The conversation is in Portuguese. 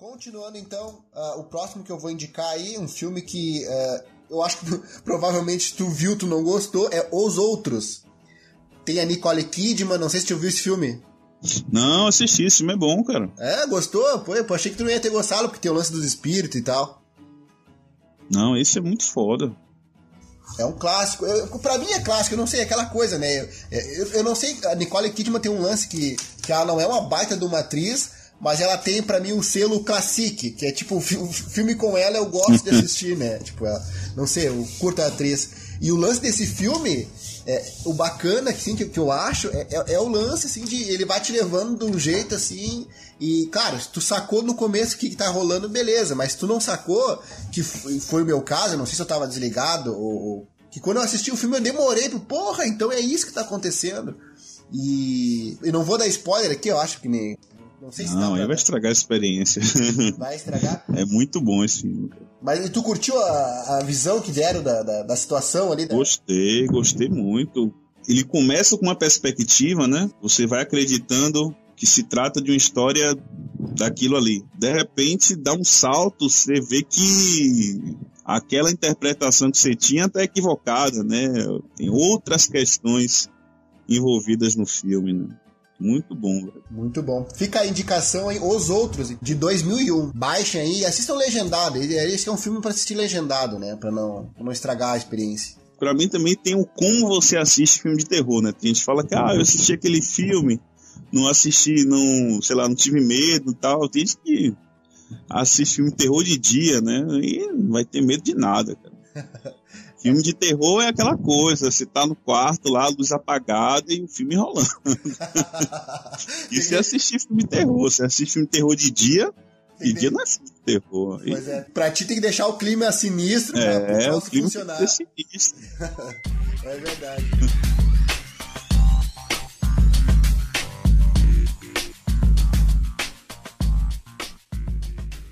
Continuando então, uh, o próximo que eu vou indicar aí, um filme que uh, eu acho que provavelmente tu viu, tu não gostou, é Os Outros. Tem a Nicole Kidman, não sei se tu viu esse filme. Não, assisti, esse filme é bom, cara. É, gostou? Pô, eu achei que tu não ia ter gostado, porque tem o lance dos espíritos e tal. Não, esse é muito foda. É um clássico. Eu, pra mim é clássico, eu não sei, é aquela coisa, né? Eu, eu, eu, não sei, a Nicole Kidman tem um lance que, que ela não é uma baita de uma atriz, mas ela tem para mim um selo classique, que é tipo, o filme com ela eu gosto de assistir, né? Tipo, ela, não sei, eu curto a atriz. E o lance desse filme, é, o bacana assim, que, que eu acho, é, é, é, o lance assim, de ele vai te levando de um jeito assim. E, cara, se tu sacou no começo o que, que tá rolando, beleza. Mas se tu não sacou, que foi, foi o meu caso, não sei se eu tava desligado, ou, ou, que quando eu assisti o filme eu demorei pro, porra, então é isso que tá acontecendo. E, e não vou dar spoiler aqui, eu acho que nem não sei se Não, aí vai estragar a experiência. Vai estragar? é muito bom esse filme. Mas e tu curtiu a, a visão que deram da, da, da situação ali? Da... Gostei, gostei muito. Ele começa com uma perspectiva, né? Você vai acreditando que se trata de uma história daquilo ali. De repente, dá um salto, você vê que aquela interpretação que você tinha está equivocada, né? Tem outras questões envolvidas no filme, né? Muito bom, velho. Muito bom. Fica a indicação aí, Os Outros, de 2001. Baixem aí, assistam legendado. Esse é um filme para assistir legendado, né? Pra não, pra não estragar a experiência. Pra mim também tem o como você assiste filme de terror, né? Tem gente que fala que, ah, eu assisti aquele filme, não assisti, não, sei lá, não tive medo e tal. Tem gente que assiste filme de terror de dia, né? E não vai ter medo de nada, cara. Filme de terror é aquela coisa, você tá no quarto lá, luz apagada e o filme rolando. e você assistir filme de terror, você assiste filme de terror de dia, e dia não é filme de terror. Pois é, pra ti tem que deixar o clima sinistro é, pra o clima funcionar. Tem que ser sinistro. é verdade.